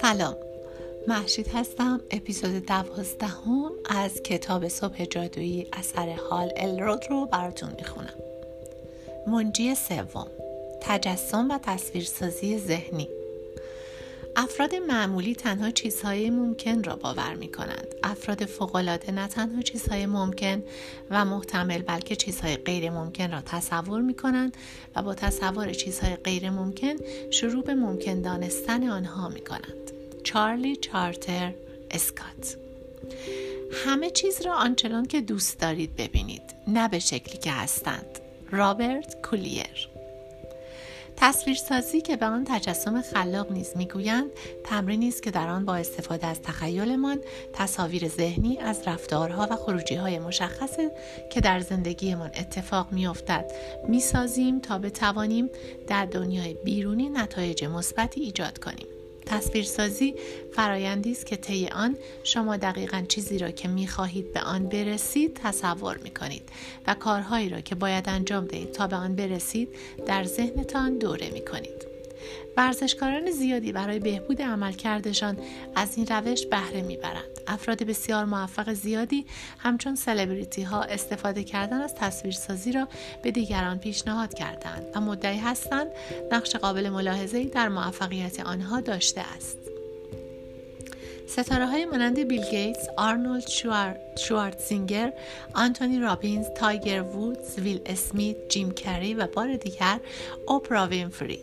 سلام. محشید هستم. اپیزود دوازدهم از کتاب صبح جادویی اثر حال الرود رو براتون می‌خونم. منجی سوم. تجسم و تصویرسازی ذهنی. افراد معمولی تنها چیزهای ممکن را باور می کنند. افراد فوقالعاده نه تنها چیزهای ممکن و محتمل بلکه چیزهای غیر ممکن را تصور می کنند و با تصور چیزهای غیر ممکن شروع به ممکن دانستن آنها می کنند. چارلی چارتر اسکات همه چیز را آنچنان که دوست دارید ببینید نه به شکلی که هستند رابرت کولیر تصویرسازی که به آن تجسم خلاق نیز می‌گویند تمرینی است که در آن با استفاده از تخیلمان تصاویر ذهنی از رفتارها و خروجی های مشخصه که در زندگیمان اتفاق میافتد می‌سازیم تا بتوانیم در دنیای بیرونی نتایج مثبتی ایجاد کنیم. تصویرسازی فرایندی است که طی آن شما دقیقا چیزی را که می‌خواهید به آن برسید تصور می‌کنید و کارهایی را که باید انجام دهید تا به آن برسید در ذهنتان دوره می‌کنید. ورزشکاران زیادی برای بهبود عملکردشان از این روش بهره می‌برند. افراد بسیار موفق زیادی همچون سلبریتی ها استفاده کردن از تصویرسازی را به دیگران پیشنهاد کردند و مدعی هستند نقش قابل ملاحظه در موفقیت آنها داشته است. ستاره های مانند بیل گیتس، آرنولد شوارتزینگر، آنتونی رابینز، تایگر وودز، ویل اسمیت، جیم کری و بار دیگر اوپرا وینفری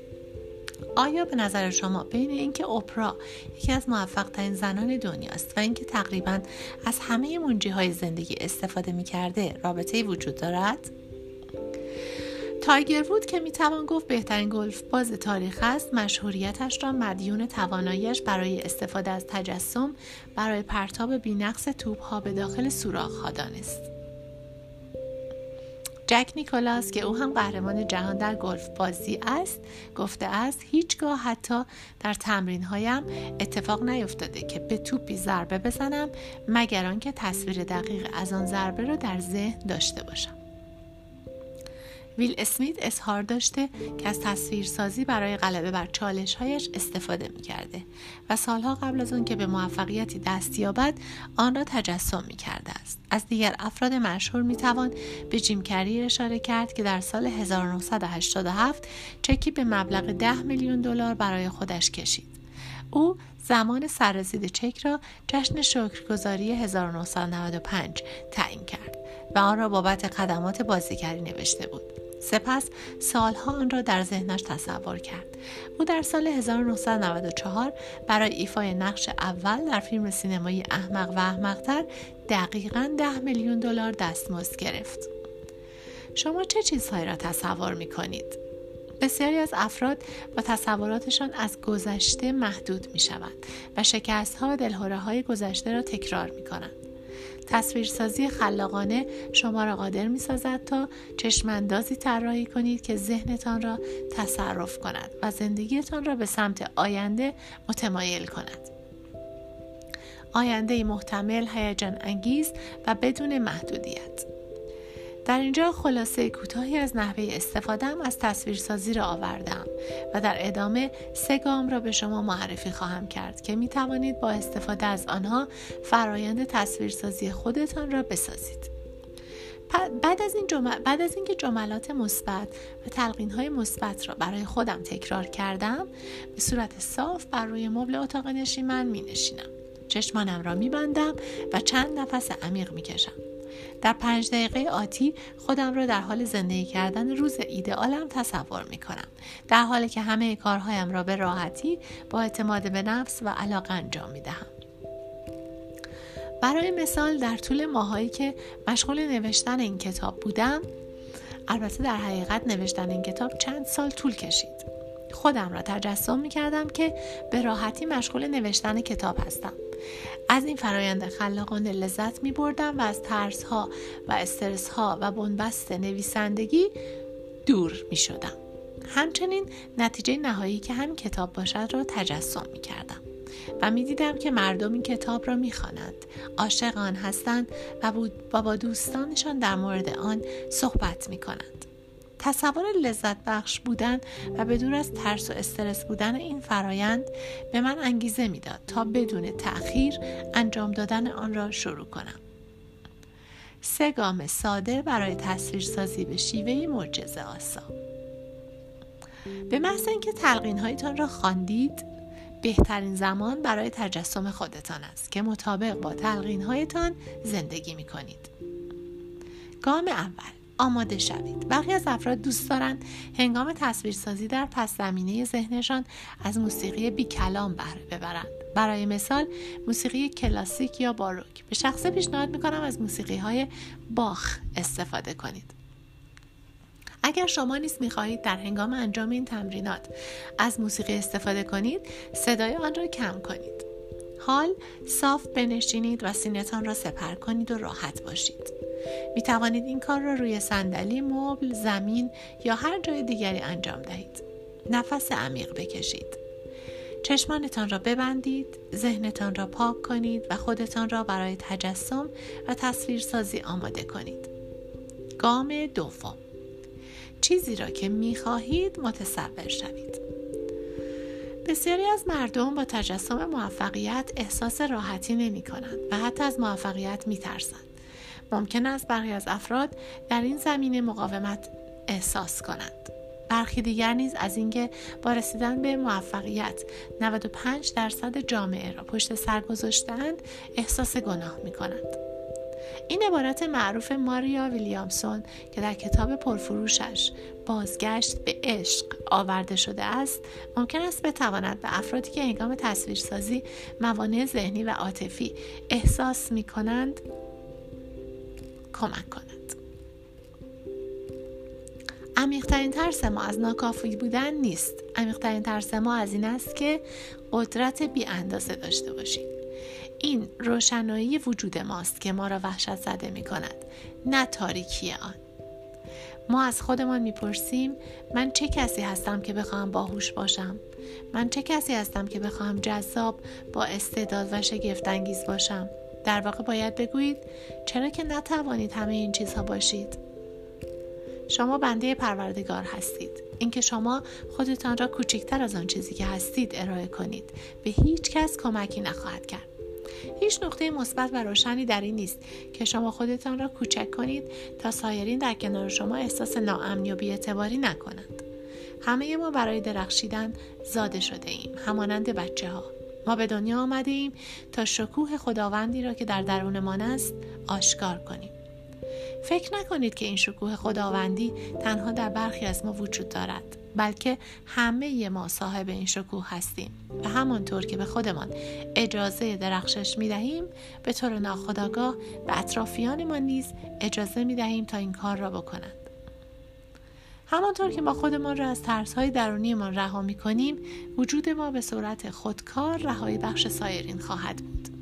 آیا به نظر شما بین اینکه اپرا یکی از موفق ترین زنان دنیاست و اینکه تقریبا از همه منجی های زندگی استفاده می کرده رابطه وجود دارد؟ تایگر وود که می‌توان گفت بهترین گلف باز تاریخ است مشهوریتش را مدیون تواناییش برای استفاده از تجسم برای پرتاب بینقص توپ ها به داخل سوراخ ها دانست. جک نیکولاس که او هم قهرمان جهان در گلف بازی است گفته است هیچگاه حتی در تمرین هایم اتفاق نیفتاده که به توپی ضربه بزنم مگر آنکه تصویر دقیق از آن ضربه را در ذهن داشته باشم. ویل اسمیت اظهار داشته که از تصویرسازی برای غلبه بر چالشهایش استفاده می کرده و سالها قبل از آن که به موفقیتی دست یابد آن را تجسم می کرده است. از دیگر افراد مشهور می توان به جیم کری اشاره کرد که در سال 1987 چکی به مبلغ 10 میلیون دلار برای خودش کشید. او زمان سررسید چک را جشن شکرگزاری 1995 تعیین کرد و آن را بابت خدمات بازیگری نوشته بود. سپس سالها آن را در ذهنش تصور کرد او در سال 1994 برای ایفای نقش اول در فیلم سینمایی احمق و احمقتر دقیقا 10 میلیون دلار دستمزد گرفت شما چه چیزهایی را تصور می کنید؟ بسیاری از افراد با تصوراتشان از گذشته محدود می شوند و شکست ها و دلهوره های گذشته را تکرار می کنند. تصویرسازی خلاقانه شما را قادر می سازد تا چشماندازی طراحی کنید که ذهنتان را تصرف کند و زندگیتان را به سمت آینده متمایل کند. آینده محتمل هیجان انگیز و بدون محدودیت در اینجا خلاصه کوتاهی از نحوه استفادهم از تصویرسازی را آوردم و در ادامه سه گام را به شما معرفی خواهم کرد که می توانید با استفاده از آنها فرایند تصویرسازی خودتان را بسازید. بعد از این جمل... بعد از اینکه جملات مثبت و تلقین های مثبت را برای خودم تکرار کردم به صورت صاف بر روی مبل اتاق نشیمن می نشینم چشمانم را می بندم و چند نفس عمیق می کشم در پنج دقیقه آتی خودم را در حال زندگی کردن روز ایدئالم تصور می کنم در حالی که همه کارهایم را به راحتی با اعتماد به نفس و علاقه انجام می دهم برای مثال در طول ماهایی که مشغول نوشتن این کتاب بودم البته در حقیقت نوشتن این کتاب چند سال طول کشید. خودم را تجسم می کردم که به راحتی مشغول نوشتن کتاب هستم. از این فرایند خلاقانه لذت می بردم و از ترس ها و استرس ها و بنبست نویسندگی دور می شدم. همچنین نتیجه نهایی که همین کتاب باشد را تجسم می کردم و می دیدم که مردم این کتاب را می خوانند عاشق آن هستند و با دوستانشان در مورد آن صحبت می کنند تصور لذت بخش بودن و بدون از ترس و استرس بودن این فرایند به من انگیزه می‌داد تا بدون تأخیر انجام دادن آن را شروع کنم. سه گام ساده برای تصویرسازی به شیوه معجزه آسا به محض اینکه تلقین هایتان را خواندید بهترین زمان برای تجسم خودتان است که مطابق با تلقین هایتان زندگی می کنید. گام اول آماده شوید. برخی از افراد دوست دارند هنگام تصویرسازی در پس زمینه ذهنشان از موسیقی بی کلام بهره ببرند. برای مثال موسیقی کلاسیک یا باروک. به شخصه پیشنهاد می‌کنم از موسیقی های باخ استفاده کنید. اگر شما نیز می‌خواهید در هنگام انجام این تمرینات از موسیقی استفاده کنید صدای آن را کم کنید. حال صاف بنشینید و سینهتان را سپر کنید و راحت باشید می توانید این کار را روی صندلی، مبل، زمین یا هر جای دیگری انجام دهید. نفس عمیق بکشید. چشمانتان را ببندید، ذهنتان را پاک کنید و خودتان را برای تجسم و تصویرسازی آماده کنید. گام دوم چیزی را که می خواهید متصور شوید. بسیاری از مردم با تجسم موفقیت احساس راحتی نمی کنند و حتی از موفقیت می ترسند. ممکن است برخی از افراد در این زمینه مقاومت احساس کنند برخی دیگر نیز از اینکه با رسیدن به موفقیت 95 درصد جامعه را پشت سر گذاشتند احساس گناه می کنند. این عبارت معروف ماریا ویلیامسون که در کتاب پرفروشش بازگشت به عشق آورده شده است ممکن است بتواند به افرادی که هنگام تصویرسازی موانع ذهنی و عاطفی احساس می کنند کمک کند. عمیقترین ترس ما از ناکافی بودن نیست. عمیقترین ترس ما از این است که قدرت بی اندازه داشته باشیم. این روشنایی وجود ماست که ما را وحشت زده می کند نه تاریکی آن. ما از خودمان می‌پرسیم من چه کسی هستم که بخواهم باهوش باشم؟ من چه کسی هستم که بخواهم جذاب با استعداد و شگفتانگیز باشم؟ در واقع باید بگویید چرا که نتوانید همه این چیزها باشید؟ شما بنده پروردگار هستید. اینکه شما خودتان را کوچکتر از آن چیزی که هستید ارائه کنید. به هیچ کس کمکی نخواهد کرد. هیچ نقطه مثبت و روشنی در این نیست که شما خودتان را کوچک کنید تا سایرین در کنار شما احساس ناامنی و بیاعتباری نکنند. همه ما برای درخشیدن زاده شده ایم همانند بچه ها ما به دنیا آمده ایم تا شکوه خداوندی را که در درونمان است آشکار کنیم. فکر نکنید که این شکوه خداوندی تنها در برخی از ما وجود دارد. بلکه همه ما صاحب این شکوه هستیم و همانطور که به خودمان اجازه درخشش می دهیم به طور ناخودآگاه به اطرافیانمان نیز اجازه می دهیم تا این کار را بکنند. همانطور که ما خودمان را از ترسهای درونیمان رها می کنیم وجود ما به صورت خودکار رهایی بخش سایرین خواهد بود.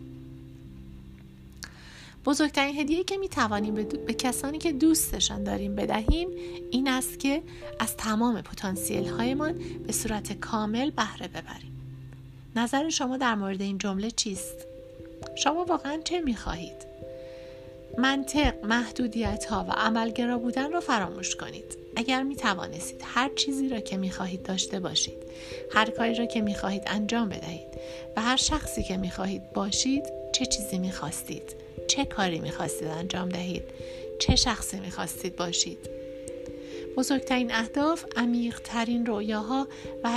بزرگترین هدیه که می توانیم به, کسانی که دوستشان داریم بدهیم این است که از تمام پتانسیل هایمان به صورت کامل بهره ببریم نظر شما در مورد این جمله چیست؟ شما واقعا چه می خواهید؟ منطق، محدودیت ها و عملگرا بودن را فراموش کنید. اگر می توانستید هر چیزی را که می خواهید داشته باشید هر کاری را که می خواهید انجام بدهید و هر شخصی که می خواهید باشید چه چیزی می خواستید چه کاری می خواستید انجام دهید؟ چه شخصی می خواستید باشید؟ بزرگترین اهداف عمیقترین رویاها و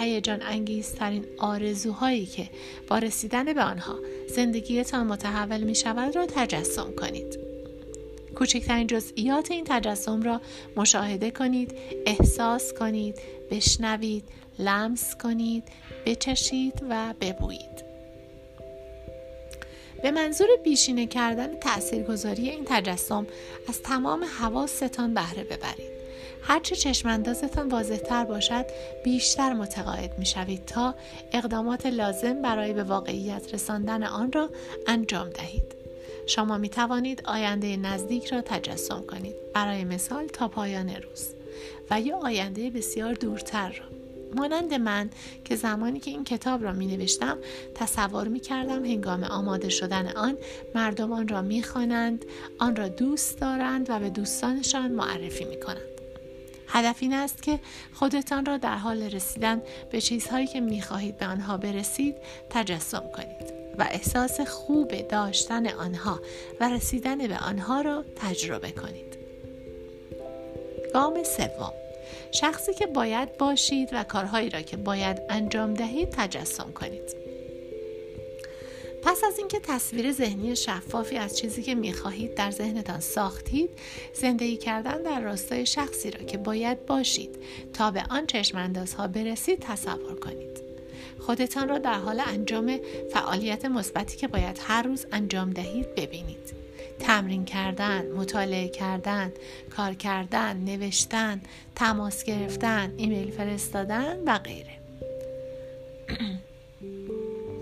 هیجان انگیزترین آرزوهایی که با رسیدن به آنها زندگیتان متحول می شود را تجسم کنید. کوچکترین جزئیات این تجسم را مشاهده کنید احساس کنید بشنوید لمس کنید بچشید و ببویید. به منظور بیشینه کردن تاثیرگذاری این تجسم از تمام حواستان بهره ببرید. هرچه چشماندازتان واضحتر باشد بیشتر متقاعد می شوید تا اقدامات لازم برای به واقعیت رساندن آن را انجام دهید. شما می توانید آینده نزدیک را تجسم کنید. برای مثال تا پایان روز و یا آینده بسیار دورتر را. مانند من که زمانی که این کتاب را می نوشتم تصور می کردم هنگام آماده شدن آن مردم آن را می خوانند، آن را دوست دارند و به دوستانشان معرفی می کنند. هدف این است که خودتان را در حال رسیدن به چیزهایی که می‌خواهید به آنها برسید تجسم کنید و احساس خوب داشتن آنها و رسیدن به آنها را تجربه کنید. گام سوم شخصی که باید باشید و کارهایی را که باید انجام دهید تجسم کنید. پس از اینکه تصویر ذهنی شفافی از چیزی که می‌خواهید در ذهنتان ساختید زندگی کردن در راستای شخصی را که باید باشید تا به آن چشماندازها برسید تصور کنید خودتان را در حال انجام فعالیت مثبتی که باید هر روز انجام دهید ببینید تمرین کردن، مطالعه کردن، کار کردن، نوشتن، تماس گرفتن، ایمیل فرستادن و غیره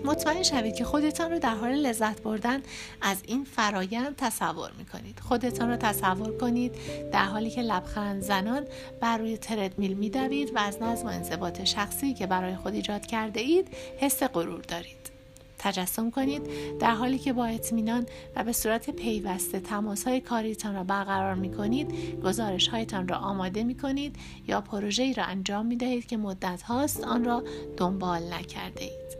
مطمئن شوید که خودتان رو در حال لذت بردن از این فرایند تصور می کنید. خودتان رو تصور کنید در حالی که لبخند زنان بر روی می دوید و از نظم و انضباط شخصی که برای خود ایجاد کرده اید حس غرور دارید. تجسم کنید در حالی که با اطمینان و به صورت پیوسته تماس های کاریتان را برقرار می کنید گزارش هایتان را آماده می کنید یا پروژه ای را انجام می دهید که مدت هاست آن را دنبال نکرده اید.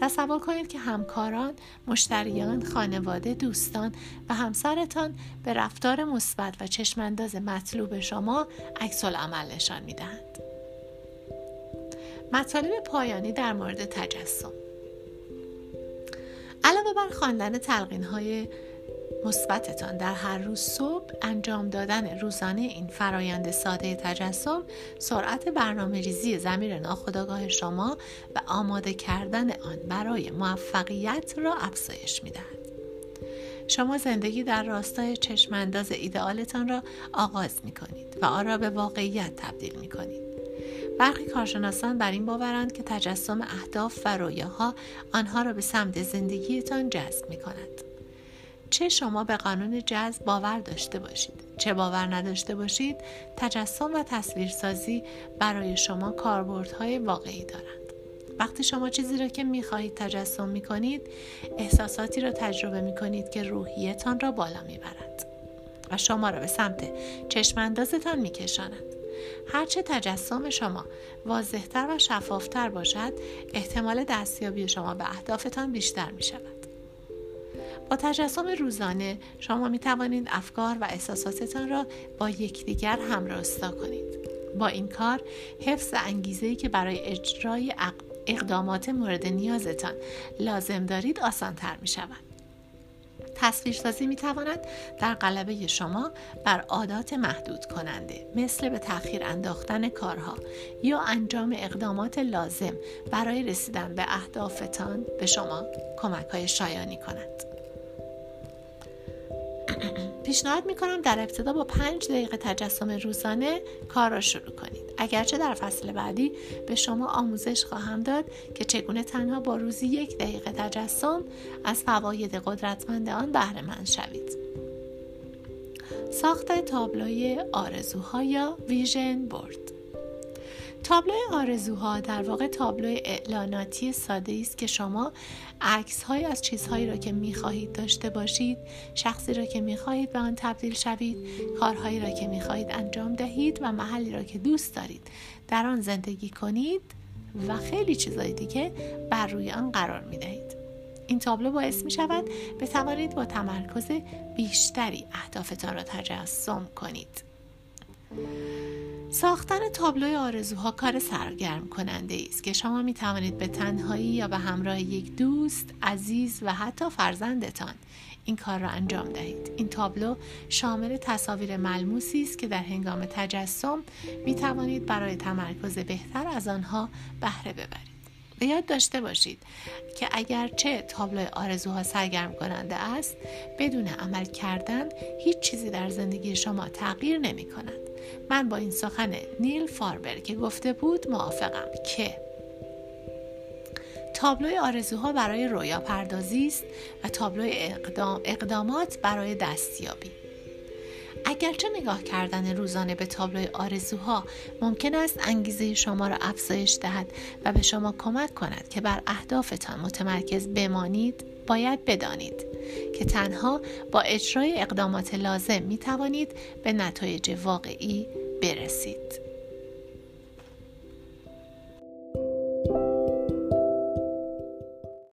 تصور کنید که همکاران، مشتریان، خانواده، دوستان و همسرتان به رفتار مثبت و چشمانداز مطلوب شما عکس عمل نشان می‌دهند. مطالب پایانی در مورد تجسم علاوه بر خواندن تلقین های مثبتتان در هر روز صبح انجام دادن روزانه این فرایند ساده تجسم سرعت برنامه ریزی زمیر ناخودآگاه شما و آماده کردن آن برای موفقیت را افزایش می دهد. شما زندگی در راستای چشمانداز ایدئالتان را آغاز می کنید و آن را به واقعیت تبدیل می کنید. برخی کارشناسان بر این باورند که تجسم اهداف و رویاها آنها را به سمت زندگیتان جذب می کند. چه شما به قانون جذب باور داشته باشید چه باور نداشته باشید تجسم و تصویرسازی برای شما کاربردهای واقعی دارند وقتی شما چیزی را که می‌خواهید تجسم می‌کنید احساساتی را تجربه می‌کنید که روحیتان را بالا می‌برد و شما را به سمت چشماندازتان میکشاند هرچه تجسم شما واضحتر و شفافتر باشد احتمال دستیابی شما به اهدافتان بیشتر می شود. با تجسم روزانه شما می توانید افکار و احساساتتان را با یکدیگر همراستا کنید با این کار حفظ انگیزه که برای اجرای اقدامات مورد نیازتان لازم دارید آسانتر می شود تصویرسازی می تواند در قلبه شما بر عادات محدود کننده مثل به تاخیر انداختن کارها یا انجام اقدامات لازم برای رسیدن به اهدافتان به شما کمک های شایانی کند. پیشنهاد می‌کنم در ابتدا با پنج دقیقه تجسم روزانه کار را شروع کنید. اگرچه در فصل بعدی به شما آموزش خواهم داد که چگونه تنها با روزی یک دقیقه تجسم از فواید قدرتمند آن بهره مند شوید. ساخت تابلوی آرزوها یا ویژن بورد. تابلو آرزوها در واقع تابلو اعلاناتی ساده است که شما عکس از چیزهایی را که می خواهید داشته باشید شخصی را که می خواهید به آن تبدیل شوید کارهایی را که می خواهید انجام دهید و محلی را که دوست دارید. در آن زندگی کنید و خیلی چیزهای دیگه بر روی آن قرار می دهید این تابلو باعث می شود بتوانید با تمرکز بیشتری اهدافتان را تجسم کنید. ساختن تابلوی آرزوها کار سرگرم کننده است که شما می توانید به تنهایی یا به همراه یک دوست، عزیز و حتی فرزندتان این کار را انجام دهید. این تابلو شامل تصاویر ملموسی است که در هنگام تجسم می توانید برای تمرکز بهتر از آنها بهره ببرید. به یاد داشته باشید که اگرچه تابلو آرزوها سرگرم کننده است بدون عمل کردن هیچ چیزی در زندگی شما تغییر نمی کند من با این سخن نیل فاربر که گفته بود موافقم که تابلوی آرزوها برای رویا پردازی است و تابلوی اقدام اقدامات برای دستیابی. اگرچه نگاه کردن روزانه به تابلوی آرزوها ممکن است انگیزه شما را افزایش دهد و به شما کمک کند که بر اهدافتان متمرکز بمانید باید بدانید که تنها با اجرای اقدامات لازم می توانید به نتایج واقعی برسید.